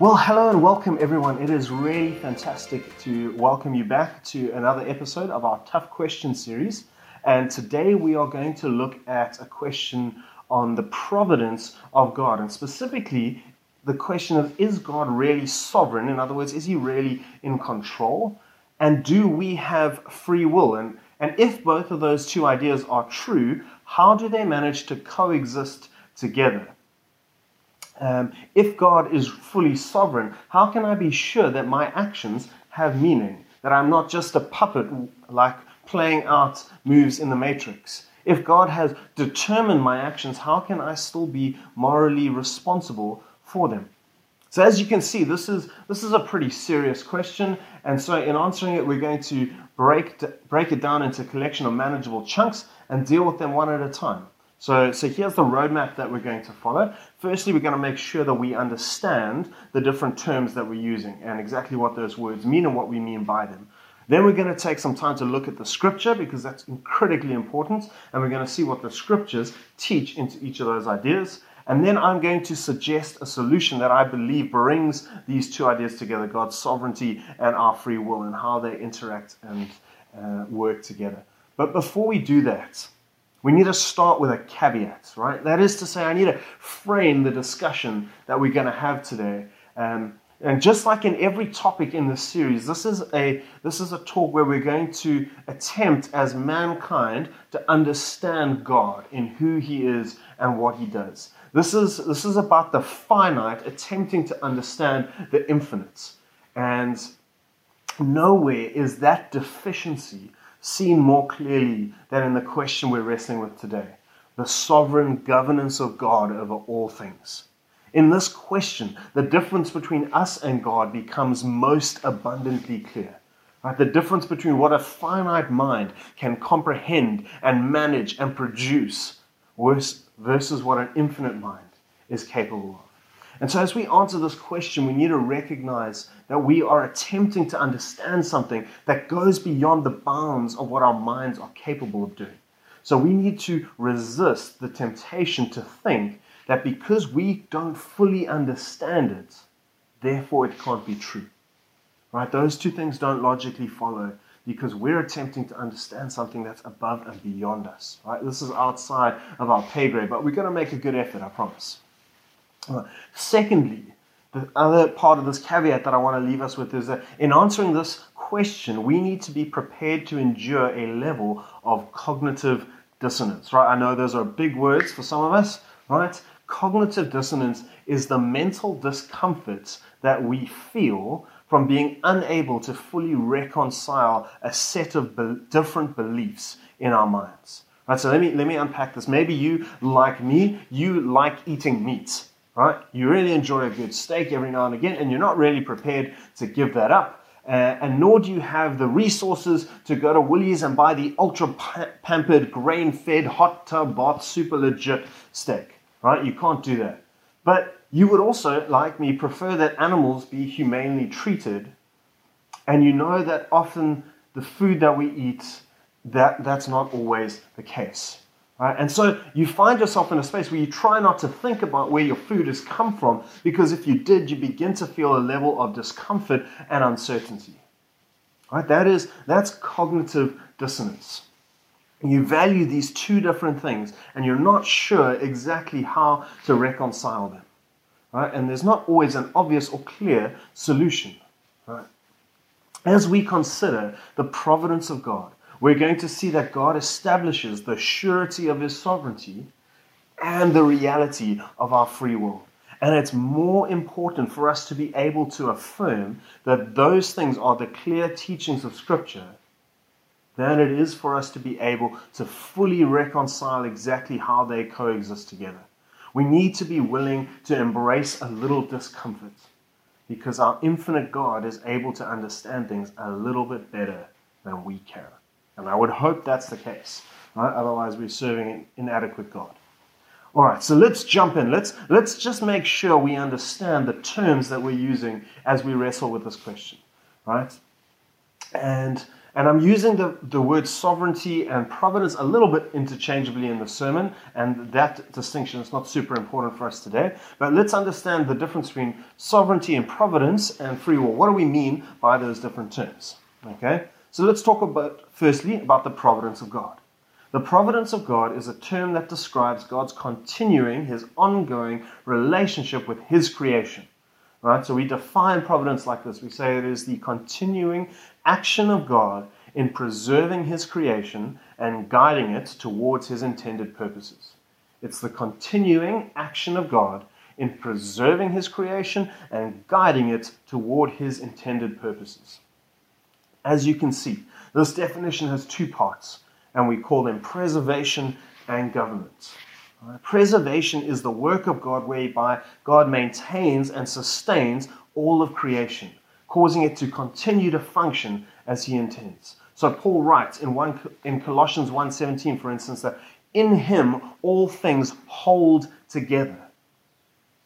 Well, hello and welcome everyone. It is really fantastic to welcome you back to another episode of our Tough Question series. And today we are going to look at a question on the providence of God, and specifically the question of is God really sovereign? In other words, is he really in control? And do we have free will? And, and if both of those two ideas are true, how do they manage to coexist together? Um, if God is fully sovereign, how can I be sure that my actions have meaning? That I'm not just a puppet like playing out moves in the matrix? If God has determined my actions, how can I still be morally responsible for them? So as you can see, this is this is a pretty serious question, and so in answering it, we're going to break break it down into a collection of manageable chunks and deal with them one at a time. So, so here's the roadmap that we're going to follow. Firstly, we're going to make sure that we understand the different terms that we're using and exactly what those words mean and what we mean by them. Then we're going to take some time to look at the scripture because that's critically important, and we're going to see what the scriptures teach into each of those ideas. And then I'm going to suggest a solution that I believe brings these two ideas together God's sovereignty and our free will, and how they interact and uh, work together. But before we do that, we need to start with a caveat, right? That is to say, I need to frame the discussion that we're going to have today. Um, and just like in every topic in this series, this is a this is a talk where we're going to attempt as mankind to understand God in who He is and what He does. This is this is about the finite attempting to understand the infinite. And nowhere is that deficiency seen more clearly than in the question we're wrestling with today the sovereign governance of God over all things. In this question, the difference between us and God becomes most abundantly clear. Right? The difference between what a finite mind can comprehend and manage and produce versus what an infinite mind is capable of. And so, as we answer this question, we need to recognize that we are attempting to understand something that goes beyond the bounds of what our minds are capable of doing. So, we need to resist the temptation to think that because we don't fully understand it, therefore it can't be true. Right? Those two things don't logically follow because we're attempting to understand something that's above and beyond us. Right? This is outside of our pay grade, but we're going to make a good effort, I promise. Uh, secondly, the other part of this caveat that I want to leave us with is that in answering this question, we need to be prepared to endure a level of cognitive dissonance, right? I know those are big words for some of us, right? Cognitive dissonance is the mental discomfort that we feel from being unable to fully reconcile a set of be- different beliefs in our minds. Right, so let me let me unpack this. Maybe you, like me, you like eating meat right? You really enjoy a good steak every now and again, and you're not really prepared to give that up. Uh, and nor do you have the resources to go to Woolies and buy the ultra pampered, grain fed, hot tub bath, super legit steak, right? You can't do that. But you would also, like me, prefer that animals be humanely treated. And you know that often the food that we eat, that, that's not always the case. Right? And so you find yourself in a space where you try not to think about where your food has come from, because if you did, you begin to feel a level of discomfort and uncertainty. Right? That is, that's cognitive dissonance. You value these two different things, and you're not sure exactly how to reconcile them. Right? And there's not always an obvious or clear solution. Right? As we consider the providence of God, we're going to see that God establishes the surety of his sovereignty and the reality of our free will. And it's more important for us to be able to affirm that those things are the clear teachings of Scripture than it is for us to be able to fully reconcile exactly how they coexist together. We need to be willing to embrace a little discomfort because our infinite God is able to understand things a little bit better than we can. And I would hope that's the case. Right? Otherwise, we're serving an inadequate God. All right, so let's jump in. Let's, let's just make sure we understand the terms that we're using as we wrestle with this question. Right? And, And I'm using the, the word sovereignty and providence a little bit interchangeably in the sermon, and that distinction is not super important for us today. But let's understand the difference between sovereignty and providence and free will. What do we mean by those different terms? Okay? So let's talk about, firstly, about the providence of God. The providence of God is a term that describes God's continuing, his ongoing relationship with his creation. Right? So we define providence like this. We say it is the continuing action of God in preserving his creation and guiding it towards his intended purposes. It's the continuing action of God in preserving his creation and guiding it toward his intended purposes. As you can see, this definition has two parts, and we call them preservation and governance. Preservation is the work of God whereby God maintains and sustains all of creation, causing it to continue to function as he intends. So Paul writes in, one, in Colossians 1.17, for instance, that in him all things hold together.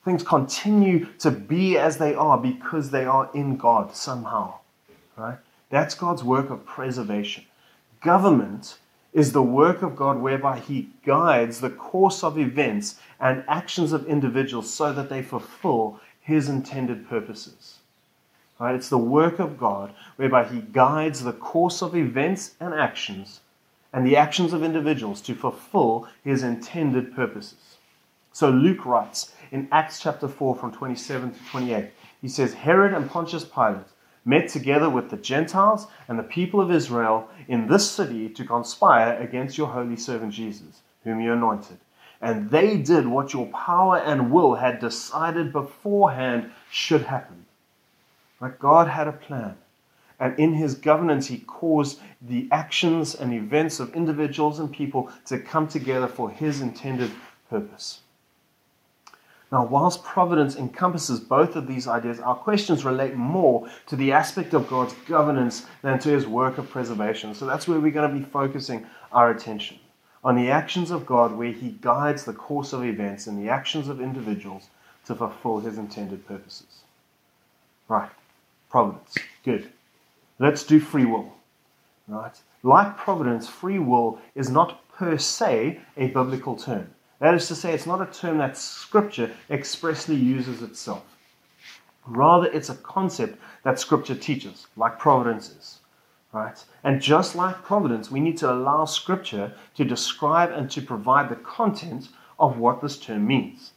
Things continue to be as they are because they are in God somehow. Right? That's God's work of preservation. Government is the work of God whereby He guides the course of events and actions of individuals so that they fulfill His intended purposes. Right? It's the work of God whereby He guides the course of events and actions and the actions of individuals to fulfill His intended purposes. So Luke writes in Acts chapter 4 from 27 to 28, he says, Herod and Pontius Pilate met together with the Gentiles and the people of Israel in this city to conspire against your holy servant Jesus, whom you anointed. And they did what your power and will had decided beforehand should happen. But God had a plan. And in his governance, he caused the actions and events of individuals and people to come together for his intended purpose. Now, whilst providence encompasses both of these ideas, our questions relate more to the aspect of God's governance than to his work of preservation. So that's where we're going to be focusing our attention on the actions of God, where he guides the course of events and the actions of individuals to fulfill his intended purposes. Right, providence. Good. Let's do free will. Right? Like providence, free will is not per se a biblical term. That is to say, it's not a term that Scripture expressly uses itself. Rather, it's a concept that Scripture teaches, like providence is. Right? And just like providence, we need to allow Scripture to describe and to provide the content of what this term means.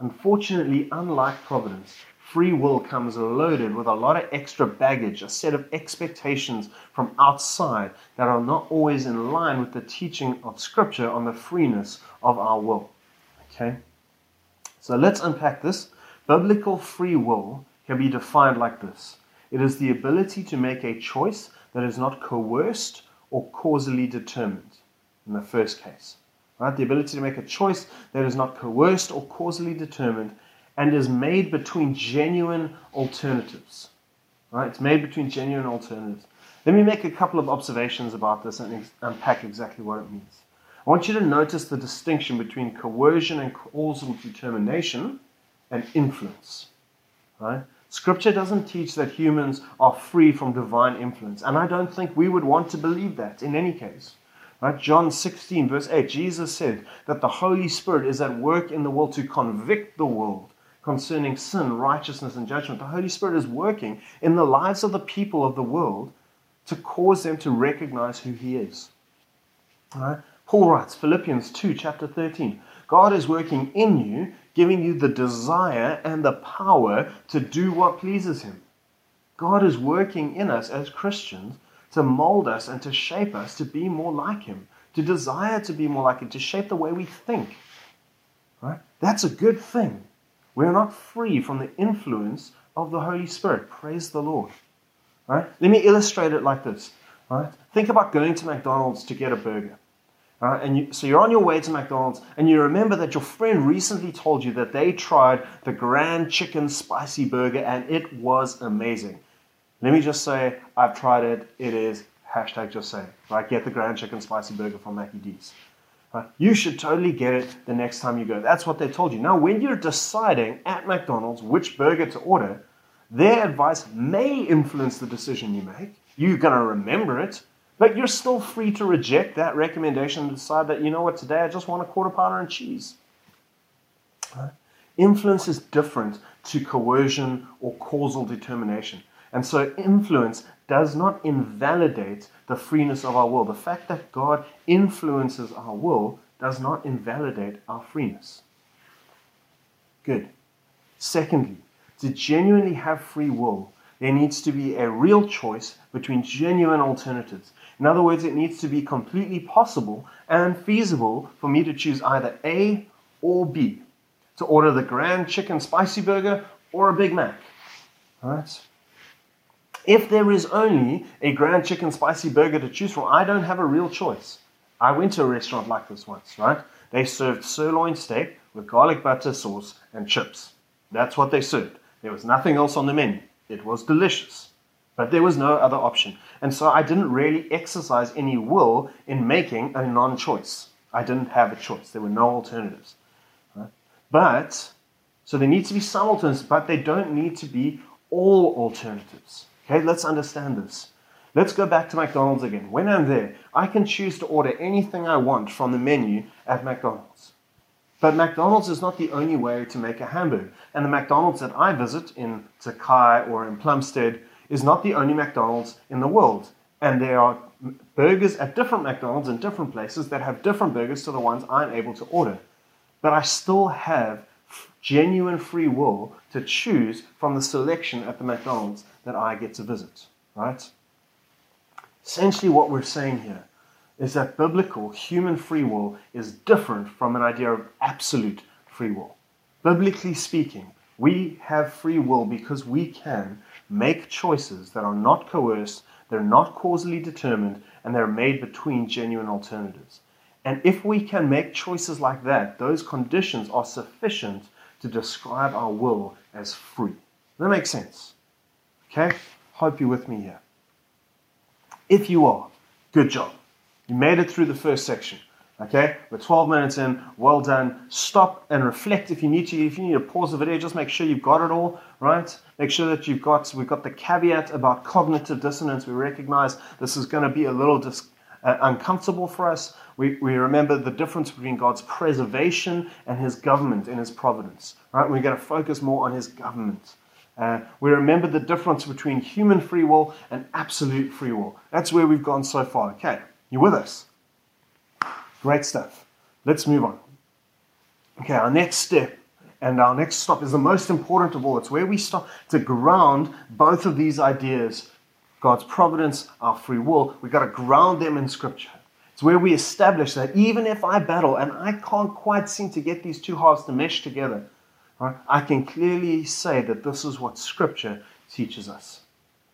Unfortunately, unlike providence, free will comes loaded with a lot of extra baggage, a set of expectations from outside that are not always in line with the teaching of Scripture on the freeness of our will. Okay? So let's unpack this. Biblical free will can be defined like this it is the ability to make a choice that is not coerced or causally determined, in the first case. Right? The ability to make a choice that is not coerced or causally determined and is made between genuine alternatives. Right? It's made between genuine alternatives. Let me make a couple of observations about this and ex- unpack exactly what it means. I want you to notice the distinction between coercion and causal determination and influence. Right? Scripture doesn't teach that humans are free from divine influence, and I don't think we would want to believe that in any case. Right? John 16, verse 8, Jesus said that the Holy Spirit is at work in the world to convict the world concerning sin, righteousness, and judgment. The Holy Spirit is working in the lives of the people of the world to cause them to recognize who He is. Right? Paul writes, Philippians 2, chapter 13 God is working in you, giving you the desire and the power to do what pleases Him. God is working in us as Christians to mold us and to shape us to be more like Him, to desire to be more like Him, to shape the way we think. Right? That's a good thing. We are not free from the influence of the Holy Spirit. Praise the Lord. Right? Let me illustrate it like this. Right? Think about going to McDonald's to get a burger. Right? And you, so you're on your way to McDonald's, and you remember that your friend recently told you that they tried the Grand Chicken Spicy Burger, and it was amazing. Let me just say, I've tried it. It is hashtag just say. Right? Get the Grand Chicken Spicy Burger from Mackie D's. Right? You should totally get it the next time you go. That's what they told you. Now, when you're deciding at McDonald's which burger to order, their advice may influence the decision you make. You're going to remember it, But you're still free to reject that recommendation and decide that, you know what, today I just want a quarter pounder and cheese. Right? Influence is different to coercion or causal determination. And so influence does not invalidate the freeness of our will. The fact that God influences our will does not invalidate our freeness. Good. Secondly, to genuinely have free will, there needs to be a real choice between genuine alternatives. In other words, it needs to be completely possible and feasible for me to choose either A or B to order the grand chicken spicy burger or a Big Mac. Right? If there is only a grand chicken spicy burger to choose from, I don't have a real choice. I went to a restaurant like this once, right? They served sirloin steak with garlic butter sauce and chips. That's what they served. There was nothing else on the menu. It was delicious. But there was no other option. And so I didn't really exercise any will in making a non choice. I didn't have a choice. There were no alternatives. But, so there needs to be some alternatives, but they don't need to be all alternatives. Okay, let's understand this. Let's go back to McDonald's again. When I'm there, I can choose to order anything I want from the menu at McDonald's. But McDonald's is not the only way to make a hamburger. And the McDonald's that I visit in Tokai or in Plumstead is not the only McDonald's in the world. And there are burgers at different McDonald's in different places that have different burgers to the ones I'm able to order but I still have genuine free will to choose from the selection at the McDonald's that I get to visit, right? Essentially, what we're saying here is that biblical human free will is different from an idea of absolute free will. Biblically speaking, we have free will because we can make choices that are not coerced, they're not causally determined, and they're made between genuine alternatives. And if we can make choices like that, those conditions are sufficient to describe our will as free. That makes sense. Okay? Hope you're with me here. If you are, good job. You made it through the first section. Okay? We're 12 minutes in. Well done. Stop and reflect if you need to. If you need to pause the video, just make sure you've got it all, right? Make sure that you've got, we've got the caveat about cognitive dissonance. We recognize this is going to be a little dis, uh, uncomfortable for us. We, we remember the difference between God's preservation and his government and his providence. Right? We're going to focus more on his government. Uh, we remember the difference between human free will and absolute free will. That's where we've gone so far. Okay, you with us? Great stuff. Let's move on. Okay, our next step and our next stop is the most important of all. It's where we stop to ground both of these ideas God's providence, our free will. We've got to ground them in Scripture. It's where we establish that even if I battle and I can't quite seem to get these two halves to mesh together, right, I can clearly say that this is what Scripture teaches us.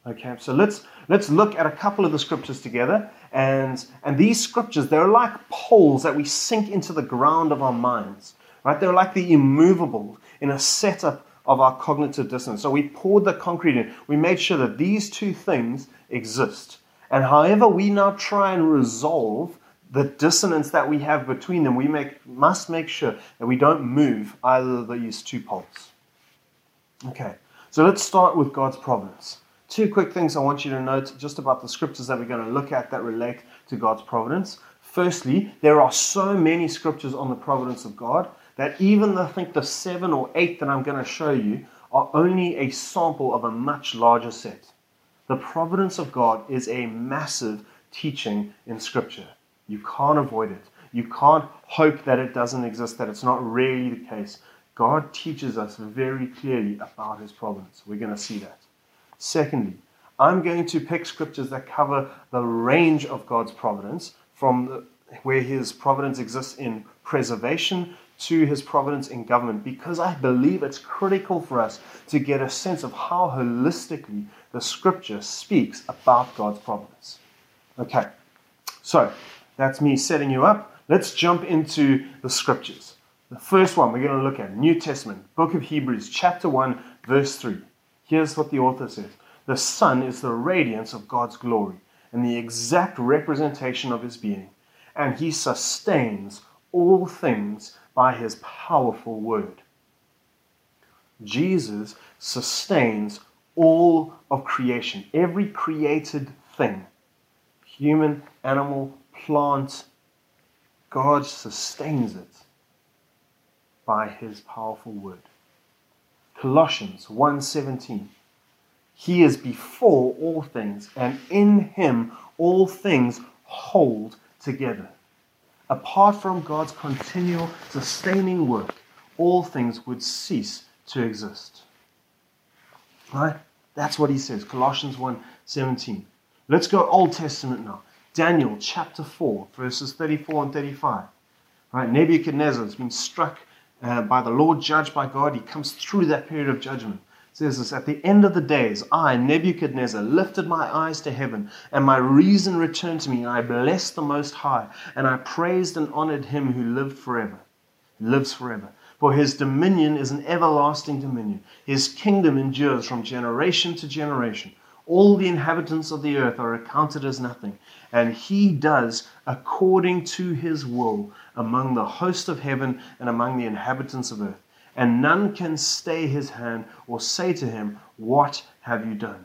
Okay, so let's let's look at a couple of the scriptures together, and and these scriptures they're like poles that we sink into the ground of our minds, right? They're like the immovable in a setup of our cognitive dissonance. So we poured the concrete in. We made sure that these two things exist. And however we now try and resolve the dissonance that we have between them, we make, must make sure that we don't move either of these two poles. Okay, so let's start with God's providence. Two quick things I want you to note just about the scriptures that we're going to look at that relate to God's providence. Firstly, there are so many scriptures on the providence of God that even I think the seven or eight that I'm going to show you are only a sample of a much larger set. The providence of God is a massive teaching in Scripture. You can't avoid it. You can't hope that it doesn't exist, that it's not really the case. God teaches us very clearly about His providence. We're going to see that. Secondly, I'm going to pick scriptures that cover the range of God's providence from the, where His providence exists in preservation to his providence in government because I believe it's critical for us to get a sense of how holistically the scripture speaks about God's providence. Okay, so that's me setting you up. Let's jump into the scriptures. The first one we're going to look at New Testament, book of Hebrews, chapter 1, verse 3. Here's what the author says The Son is the radiance of God's glory and the exact representation of his being, and he sustains all things by his powerful word. Jesus sustains all of creation, every created thing, human, animal, plant, God sustains it by his powerful word. Colossians 1:17 He is before all things and in him all things hold together. Apart from God's continual sustaining work, all things would cease to exist. Right? That's what he says. Colossians 1:17. Let's go Old Testament now. Daniel chapter 4, verses 34 and 35. Right? Nebuchadnezzar has been struck uh, by the Lord, judged by God. He comes through that period of judgment. It says this At the end of the days, I, Nebuchadnezzar, lifted my eyes to heaven, and my reason returned to me, and I blessed the Most High, and I praised and honored him who lived forever, lives forever. For his dominion is an everlasting dominion. His kingdom endures from generation to generation. All the inhabitants of the earth are accounted as nothing, and he does according to his will among the host of heaven and among the inhabitants of earth. And none can stay his hand or say to him, What have you done?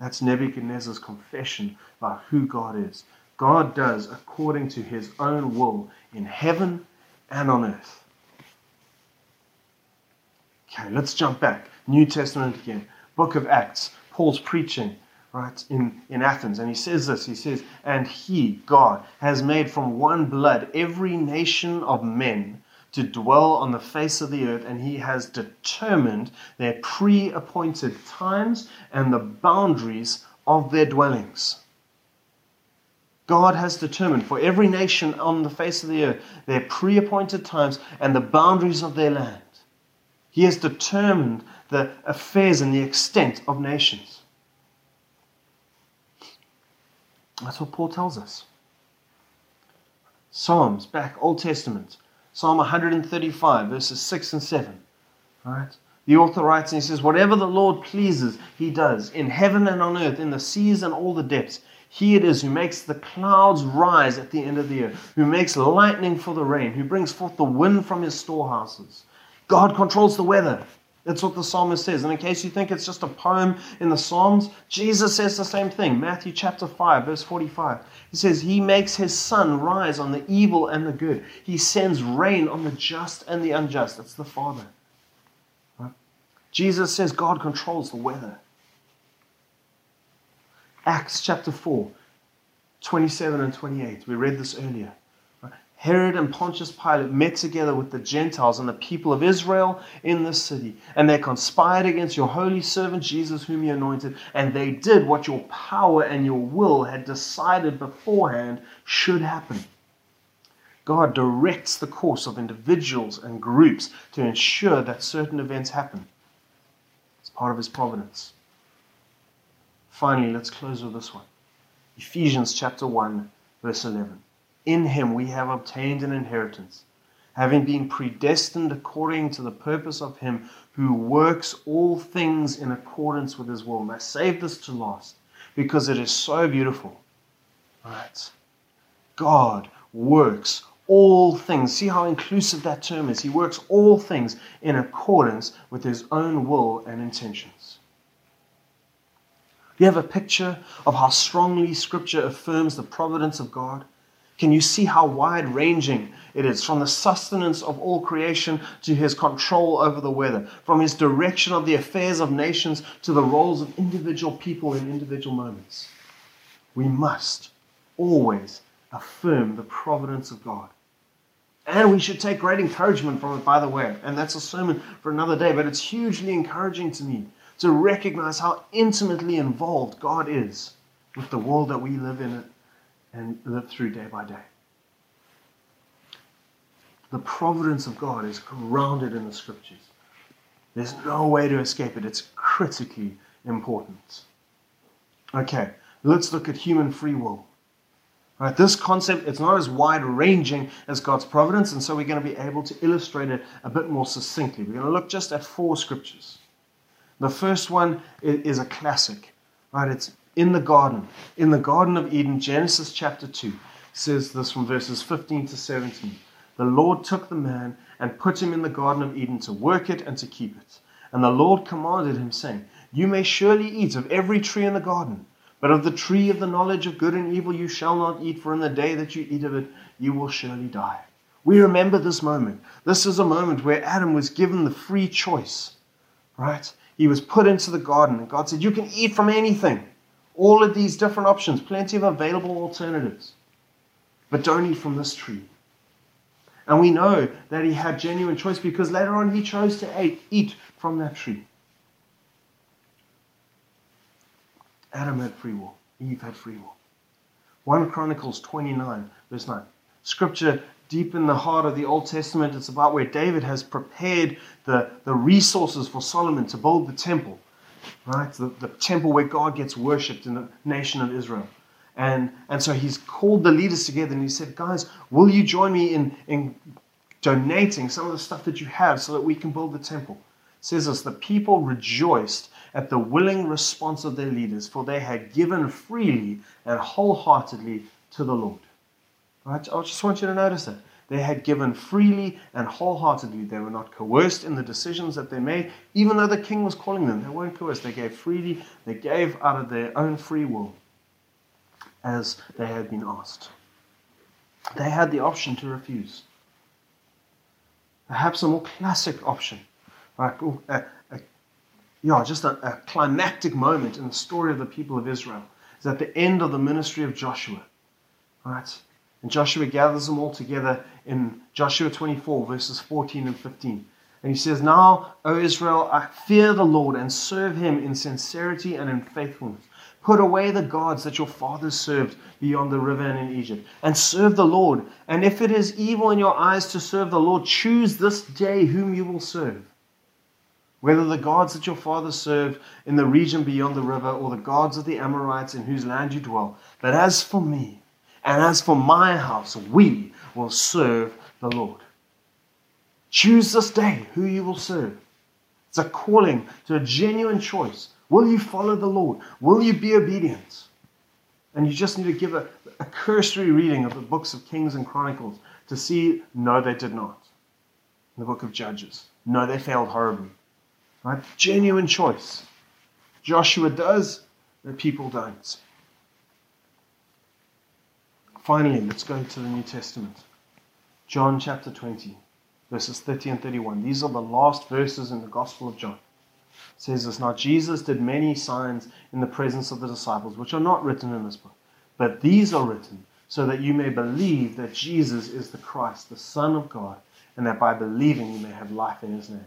That's Nebuchadnezzar's confession about who God is. God does according to his own will in heaven and on earth. Okay, let's jump back. New Testament again. Book of Acts. Paul's preaching, right, in, in Athens. And he says this He says, And he, God, has made from one blood every nation of men to dwell on the face of the earth, and he has determined their pre appointed times and the boundaries of their dwellings. God has determined for every nation on the face of the earth their pre appointed times and the boundaries of their land. He has determined the affairs and the extent of nations. That's what Paul tells us. Psalms, back, Old Testament, Psalm 135, verses 6 and 7. Right? The author writes and he says, Whatever the Lord pleases, he does, in heaven and on earth, in the seas and all the depths. He it is who makes the clouds rise at the end of the year, who makes lightning for the rain, who brings forth the wind from his storehouses. God controls the weather. That's what the psalmist says. And in case you think it's just a poem in the Psalms, Jesus says the same thing. Matthew chapter 5, verse 45. He says, He makes His sun rise on the evil and the good. He sends rain on the just and the unjust. That's the Father. Right? Jesus says God controls the weather. Acts chapter 4, 27 and 28. We read this earlier. Herod and Pontius Pilate met together with the Gentiles and the people of Israel in the city, and they conspired against your holy servant Jesus, whom you anointed, and they did what your power and your will had decided beforehand should happen. God directs the course of individuals and groups to ensure that certain events happen. It's part of His providence. Finally, let's close with this one Ephesians chapter 1, verse 11. In him we have obtained an inheritance, having been predestined according to the purpose of him who works all things in accordance with his will. And I save this to last because it is so beautiful. Right? God works all things. See how inclusive that term is. He works all things in accordance with his own will and intentions. You have a picture of how strongly Scripture affirms the providence of God? Can you see how wide ranging it is from the sustenance of all creation to his control over the weather, from his direction of the affairs of nations to the roles of individual people in individual moments? We must always affirm the providence of God. And we should take great encouragement from it, by the way. And that's a sermon for another day, but it's hugely encouraging to me to recognize how intimately involved God is with the world that we live in and live through day by day. The providence of God is grounded in the scriptures. There's no way to escape it. It's critically important. Okay, let's look at human free will. Right, this concept it's not as wide ranging as God's providence, and so we're going to be able to illustrate it a bit more succinctly. We're going to look just at four scriptures. The first one is a classic, right? It's in the garden, in the Garden of Eden, Genesis chapter 2 says this from verses 15 to 17. The Lord took the man and put him in the Garden of Eden to work it and to keep it. And the Lord commanded him, saying, You may surely eat of every tree in the garden, But of the tree of the knowledge of good and evil you shall not eat, for in the day that you eat of it, you will surely die. We remember this moment. This is a moment where Adam was given the free choice, right? He was put into the garden, and God said, You can eat from anything. All of these different options, plenty of available alternatives. But don't eat from this tree. And we know that he had genuine choice because later on he chose to eat from that tree. Adam had free will. Eve had free will. 1 Chronicles 29, verse 9. Scripture deep in the heart of the Old Testament. It's about where David has prepared the, the resources for Solomon to build the temple, right? The, the temple where God gets worshipped in the nation of Israel. And, and so he's called the leaders together and he said, Guys, will you join me in, in donating some of the stuff that you have so that we can build the temple? It says this the people rejoiced at the willing response of their leaders, for they had given freely and wholeheartedly to the Lord. Right? I just want you to notice that. They had given freely and wholeheartedly. They were not coerced in the decisions that they made, even though the king was calling them. They weren't coerced. They gave freely, they gave out of their own free will as they had been asked. They had the option to refuse. Perhaps a more classic option, right? Oh, a, a, yeah, just a, a climactic moment in the story of the people of Israel is at the end of the ministry of Joshua. Right? And Joshua gathers them all together in Joshua 24, verses 14 and 15. And he says, Now, O Israel, I fear the Lord and serve him in sincerity and in faithfulness. Put away the gods that your fathers served beyond the river and in Egypt, and serve the Lord. And if it is evil in your eyes to serve the Lord, choose this day whom you will serve. Whether the gods that your fathers served in the region beyond the river, or the gods of the Amorites in whose land you dwell. But as for me, and as for my house, we will serve the Lord. Choose this day who you will serve. It's a calling to a genuine choice. Will you follow the Lord? Will you be obedient? And you just need to give a, a cursory reading of the books of Kings and Chronicles to see no, they did not. In the book of Judges, no, they failed horribly. Right? Genuine choice. Joshua does, the people don't. Finally, let's go to the New Testament. John chapter 20, verses 30 and 31. These are the last verses in the Gospel of John. It says this Now Jesus did many signs in the presence of the disciples, which are not written in this book, but these are written so that you may believe that Jesus is the Christ, the Son of God, and that by believing you may have life in his name.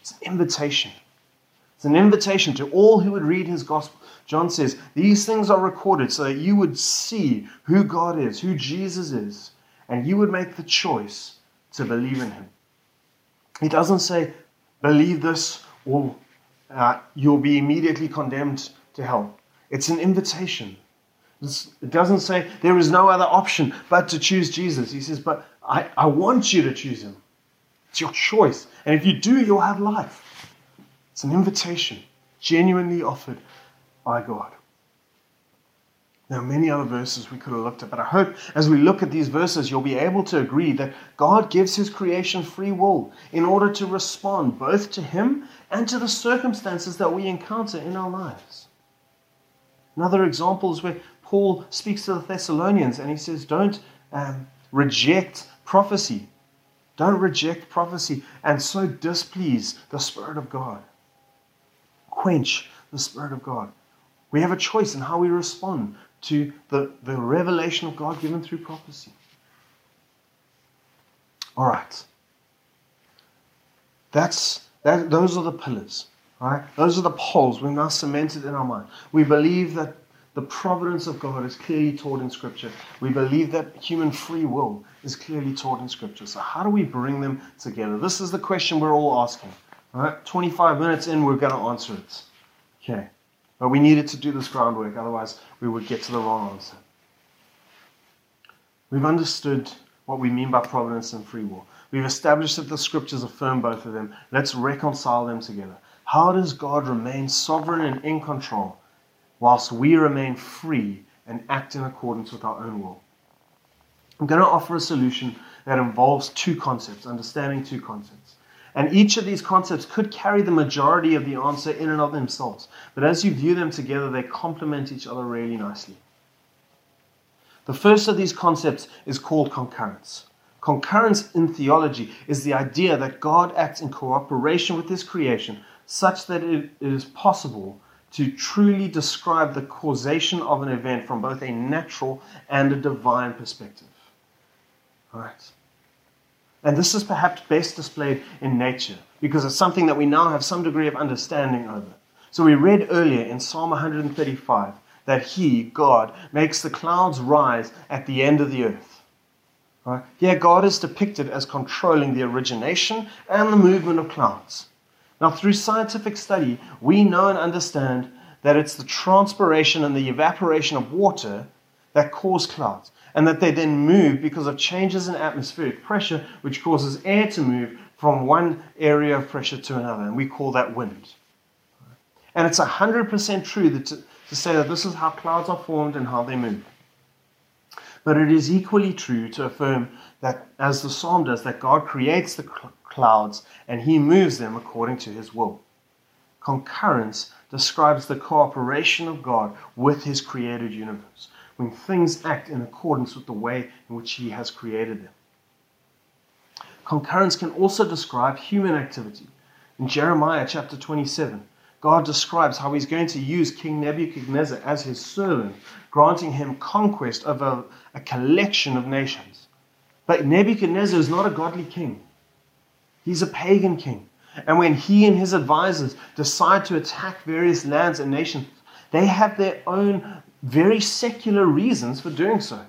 It's an invitation. It's an invitation to all who would read his gospel. John says, These things are recorded so that you would see who God is, who Jesus is, and you would make the choice to believe in him. He doesn't say, Believe this or uh, you'll be immediately condemned to hell. It's an invitation. it doesn't say there is no other option but to choose Jesus. He says, But I, I want you to choose him. It's your choice. And if you do, you'll have life. It's an invitation genuinely offered by God. There are many other verses we could have looked at, but I hope as we look at these verses, you'll be able to agree that God gives His creation free will in order to respond both to Him and to the circumstances that we encounter in our lives. Another example is where Paul speaks to the Thessalonians and he says, Don't um, reject prophecy. Don't reject prophecy and so displease the Spirit of God quench the Spirit of God. We have a choice in how we respond to the, the revelation of God given through prophecy. All right. That's, that, those are the pillars. Right? Those are the poles we've now cemented in our mind. We believe that the providence of God is clearly taught in Scripture. We believe that human free will is clearly taught in Scripture. So, how do we bring them together? This is the question we're all asking. All right, 25 minutes in, we're going to answer it. Okay. But we needed to do this groundwork, otherwise, we would get to the wrong answer. We've understood what we mean by providence and free will. We've established that the scriptures affirm both of them. Let's reconcile them together. How does God remain sovereign and in control whilst we remain free and act in accordance with our own will? I'm going to offer a solution that involves two concepts, understanding two concepts. And each of these concepts could carry the majority of the answer in and of themselves. But as you view them together, they complement each other really nicely. The first of these concepts is called concurrence. Concurrence in theology is the idea that God acts in cooperation with his creation such that it is possible to truly describe the causation of an event from both a natural and a divine perspective. All right. And this is perhaps best displayed in nature because it's something that we now have some degree of understanding over. So we read earlier in Psalm 135 that He, God, makes the clouds rise at the end of the earth. Right? Here, God is depicted as controlling the origination and the movement of clouds. Now, through scientific study, we know and understand that it's the transpiration and the evaporation of water that cause clouds, and that they then move because of changes in atmospheric pressure, which causes air to move from one area of pressure to another, and we call that wind. And it's 100% true that to, to say that this is how clouds are formed and how they move. But it is equally true to affirm that, as the psalm does, that God creates the clouds and he moves them according to his will. Concurrence describes the cooperation of God with his created universe, when things act in accordance with the way in which he has created them. Concurrence can also describe human activity. In Jeremiah chapter 27, God describes how he's going to use King Nebuchadnezzar as his servant, granting him conquest over a collection of nations. But Nebuchadnezzar is not a godly king. He's a pagan king. And when he and his advisors decide to attack various lands and nations, they have their own very secular reasons for doing so.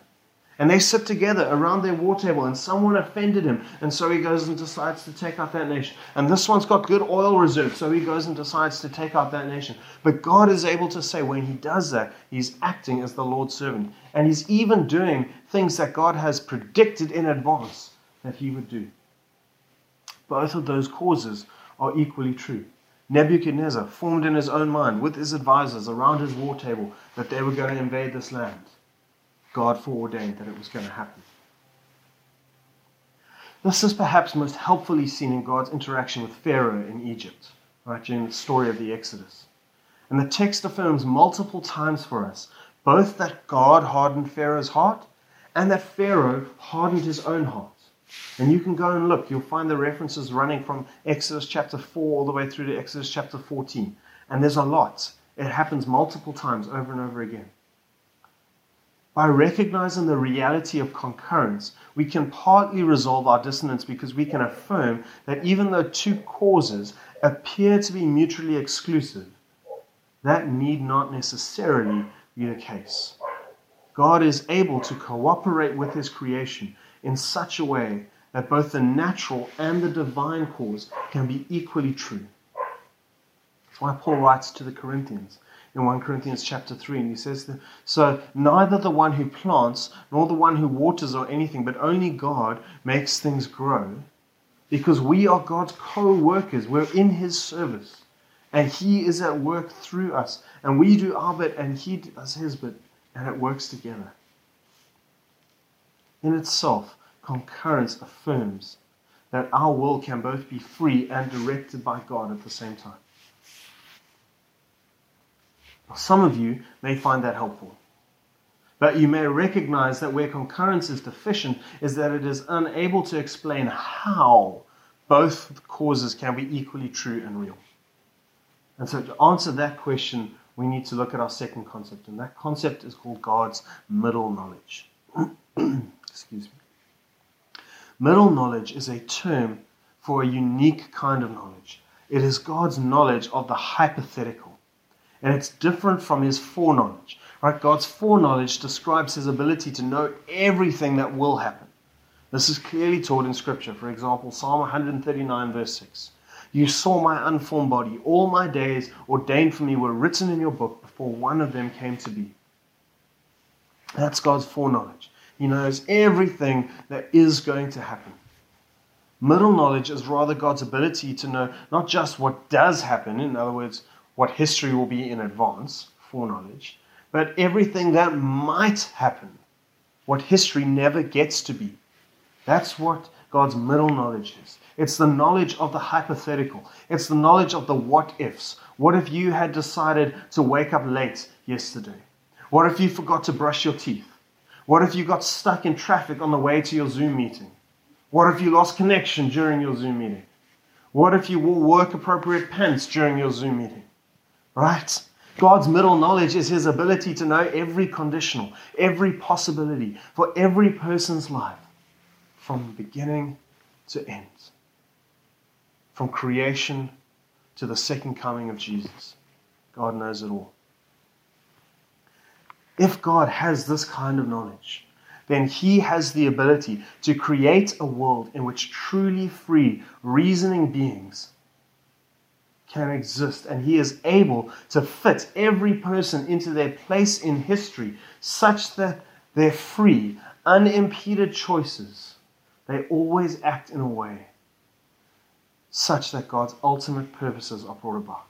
And they sit together around their war table, and someone offended him, and so he goes and decides to take out that nation. And this one's got good oil reserves, so he goes and decides to take out that nation. But God is able to say when he does that, he's acting as the Lord's servant. And he's even doing things that God has predicted in advance that he would do. Both of those causes are equally true. Nebuchadnezzar formed in his own mind with his advisors around his war table that they were going to invade this land. God foreordained that it was going to happen. This is perhaps most helpfully seen in God's interaction with Pharaoh in Egypt, right, during the story of the Exodus. And the text affirms multiple times for us both that God hardened Pharaoh's heart and that Pharaoh hardened his own heart. And you can go and look. You'll find the references running from Exodus chapter 4 all the way through to Exodus chapter 14. And there's a lot. It happens multiple times over and over again. By recognizing the reality of concurrence, we can partly resolve our dissonance because we can affirm that even though two causes appear to be mutually exclusive, that need not necessarily be the case. God is able to cooperate with His creation in such a way that both the natural and the divine cause can be equally true. That's why Paul writes to the Corinthians in 1 Corinthians chapter 3, and he says that, So neither the one who plants nor the one who waters or anything, but only God makes things grow, because we are God's co workers. We're in his service, and he is at work through us. And we do our bit, and he does his bit, and it works together. In itself, concurrence affirms that our will can both be free and directed by God at the same time. Some of you may find that helpful. But you may recognize that where concurrence is deficient is that it is unable to explain how both causes can be equally true and real. And so, to answer that question, we need to look at our second concept, and that concept is called God's middle knowledge. Excuse me. Middle knowledge is a term for a unique kind of knowledge. It is God's knowledge of the hypothetical, and it's different from his foreknowledge. Right? God's foreknowledge describes his ability to know everything that will happen. This is clearly taught in Scripture. For example, Psalm 139, verse 6. You saw my unformed body. All my days ordained for me were written in your book before one of them came to be. That's God's foreknowledge. He knows everything that is going to happen. Middle knowledge is rather God's ability to know not just what does happen, in other words, what history will be in advance, foreknowledge, but everything that might happen, what history never gets to be. That's what God's middle knowledge is. It's the knowledge of the hypothetical. It's the knowledge of the what ifs. What if you had decided to wake up late yesterday? What if you forgot to brush your teeth? What if you got stuck in traffic on the way to your Zoom meeting? What if you lost connection during your Zoom meeting? What if you wore work appropriate pants during your Zoom meeting? Right? God's middle knowledge is his ability to know every conditional, every possibility for every person's life from beginning to end, from creation to the second coming of Jesus. God knows it all. If God has this kind of knowledge, then he has the ability to create a world in which truly free, reasoning beings can exist. And he is able to fit every person into their place in history such that their free, unimpeded choices, they always act in a way such that God's ultimate purposes are brought about.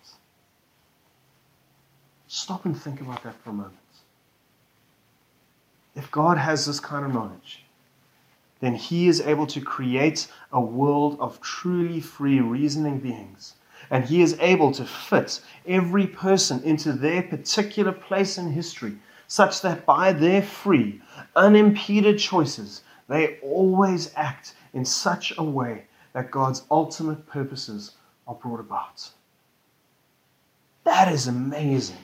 Stop and think about that for a moment. If God has this kind of knowledge, then He is able to create a world of truly free, reasoning beings. And He is able to fit every person into their particular place in history, such that by their free, unimpeded choices, they always act in such a way that God's ultimate purposes are brought about. That is amazing.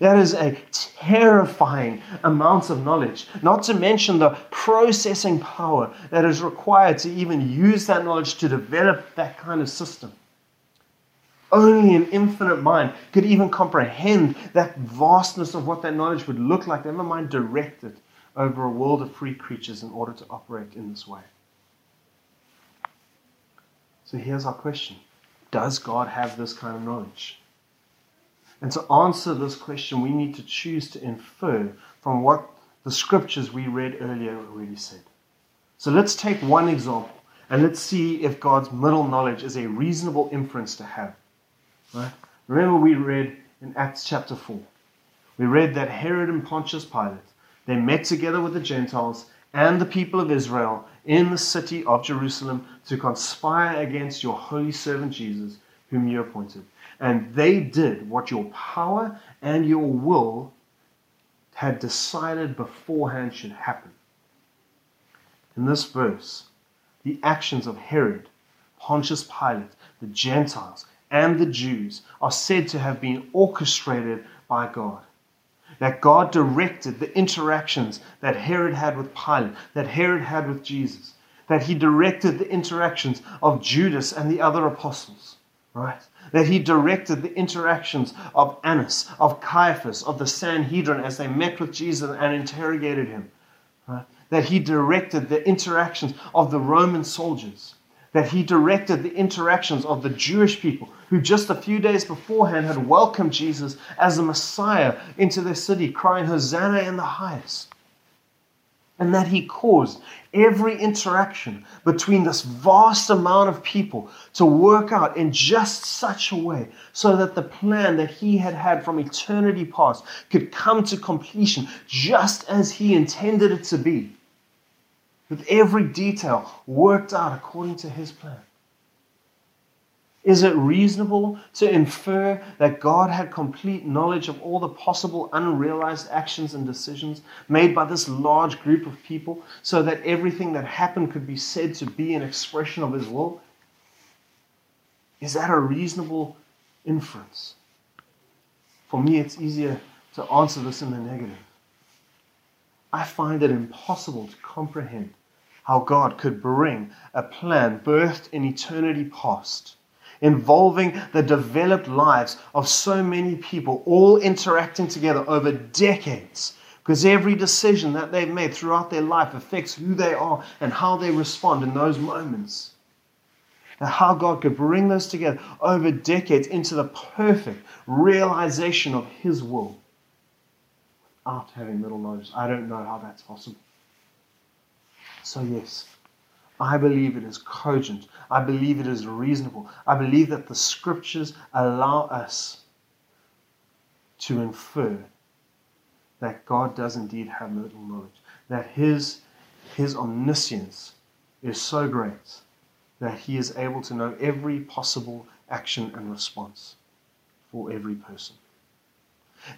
That is a terrifying amount of knowledge, not to mention the processing power that is required to even use that knowledge to develop that kind of system. Only an infinite mind could even comprehend that vastness of what that knowledge would look like, never mind direct it over a world of free creatures in order to operate in this way. So here's our question Does God have this kind of knowledge? And to answer this question, we need to choose to infer from what the scriptures we read earlier already said. So let's take one example and let's see if God's middle knowledge is a reasonable inference to have. Right? Remember, we read in Acts chapter 4. We read that Herod and Pontius Pilate they met together with the Gentiles and the people of Israel in the city of Jerusalem to conspire against your holy servant Jesus, whom you appointed. And they did what your power and your will had decided beforehand should happen. In this verse, the actions of Herod, Pontius Pilate, the Gentiles, and the Jews are said to have been orchestrated by God. That God directed the interactions that Herod had with Pilate, that Herod had with Jesus, that he directed the interactions of Judas and the other apostles, right? That he directed the interactions of Annas, of Caiaphas, of the Sanhedrin as they met with Jesus and interrogated him. Right? That he directed the interactions of the Roman soldiers. That he directed the interactions of the Jewish people who just a few days beforehand had welcomed Jesus as the Messiah into their city, crying, Hosanna in the highest and that he caused every interaction between this vast amount of people to work out in just such a way so that the plan that he had had from eternity past could come to completion just as he intended it to be, with every detail worked out according to his plan. Is it reasonable to infer that God had complete knowledge of all the possible unrealized actions and decisions made by this large group of people so that everything that happened could be said to be an expression of His will? Is that a reasonable inference? For me, it's easier to answer this in the negative. I find it impossible to comprehend how God could bring a plan birthed in eternity past involving the developed lives of so many people, all interacting together over decades. Because every decision that they've made throughout their life affects who they are and how they respond in those moments. And how God could bring those together over decades into the perfect realization of His will without having middle knowledge. I don't know how that's possible. So, yes, I believe it is cogent. I believe it is reasonable. I believe that the scriptures allow us to infer that God does indeed have middle knowledge, that his, his omniscience is so great that He is able to know every possible action and response for every person.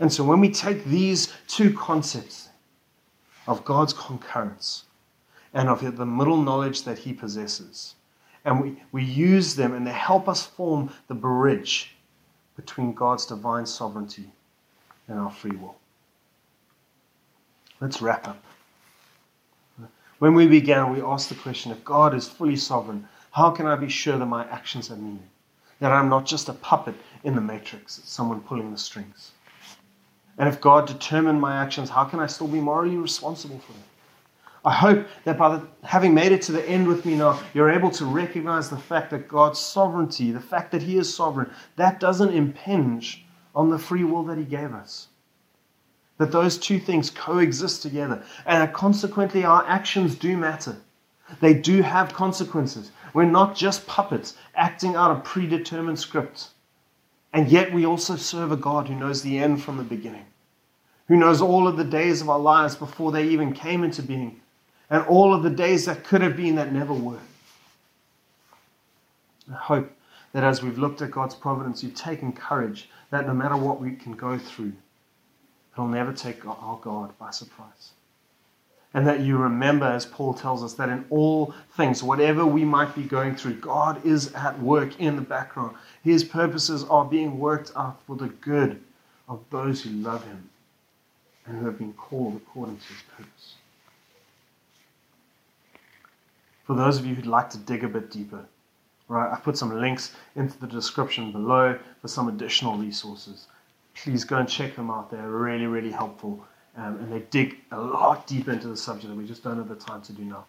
And so when we take these two concepts of God's concurrence and of the middle knowledge that He possesses, and we, we use them and they help us form the bridge between God's divine sovereignty and our free will. Let's wrap up. When we began, we asked the question if God is fully sovereign, how can I be sure that my actions have meaning? That I'm not just a puppet in the matrix, someone pulling the strings. And if God determined my actions, how can I still be morally responsible for them? I hope that by the, having made it to the end with me now, you're able to recognize the fact that God's sovereignty, the fact that He is sovereign, that doesn't impinge on the free will that He gave us. That those two things coexist together. And consequently, our actions do matter. They do have consequences. We're not just puppets acting out a predetermined script. And yet we also serve a God who knows the end from the beginning, who knows all of the days of our lives before they even came into being, and all of the days that could have been that never were. I hope that as we've looked at God's providence, you've taken courage that no matter what we can go through, it'll never take our God by surprise. And that you remember, as Paul tells us, that in all things, whatever we might be going through, God is at work in the background. His purposes are being worked out for the good of those who love Him and who have been called according to His purpose. For those of you who'd like to dig a bit deeper, right, I've put some links into the description below for some additional resources please go and check them out. They're really, really helpful. Um, and they dig a lot deeper into the subject that we just don't have the time to do now.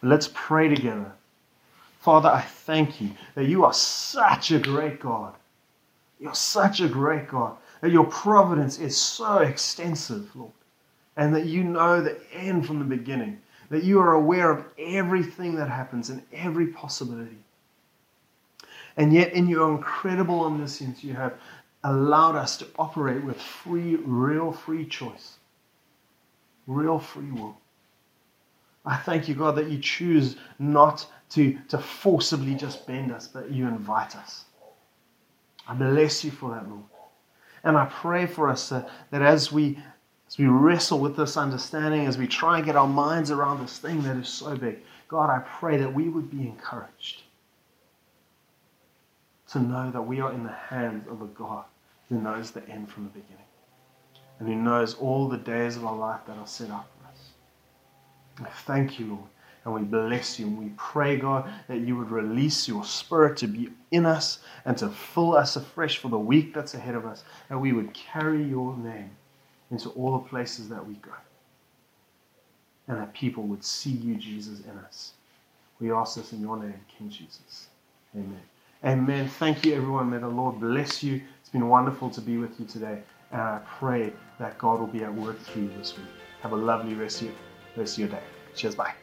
But let's pray together. Father, I thank you that you are such a great God. You're such a great God. That your providence is so extensive, Lord. And that you know the end from the beginning. That you are aware of everything that happens and every possibility. And yet, in your incredible omniscience, you have allowed us to operate with free, real free choice, real free will. I thank you, God, that you choose not to, to forcibly just bend us, but you invite us. I bless you for that, Lord. And I pray for us that, that as we as we wrestle with this understanding, as we try and get our minds around this thing that is so big, God, I pray that we would be encouraged to know that we are in the hands of a God who knows the end from the beginning and who knows all the days of our life that are set up for us. I thank you, Lord, and we bless you and we pray, God, that you would release your spirit to be in us and to fill us afresh for the week that's ahead of us, and we would carry your name into all the places that we go. And that people would see you, Jesus, in us. We ask this in your name, King Jesus. Amen. Amen. Thank you, everyone. May the Lord bless you It's been wonderful to be with you today, and I pray that God will be at work through you this week. Have a lovely rest of your, rest of your day. Cheers, bye.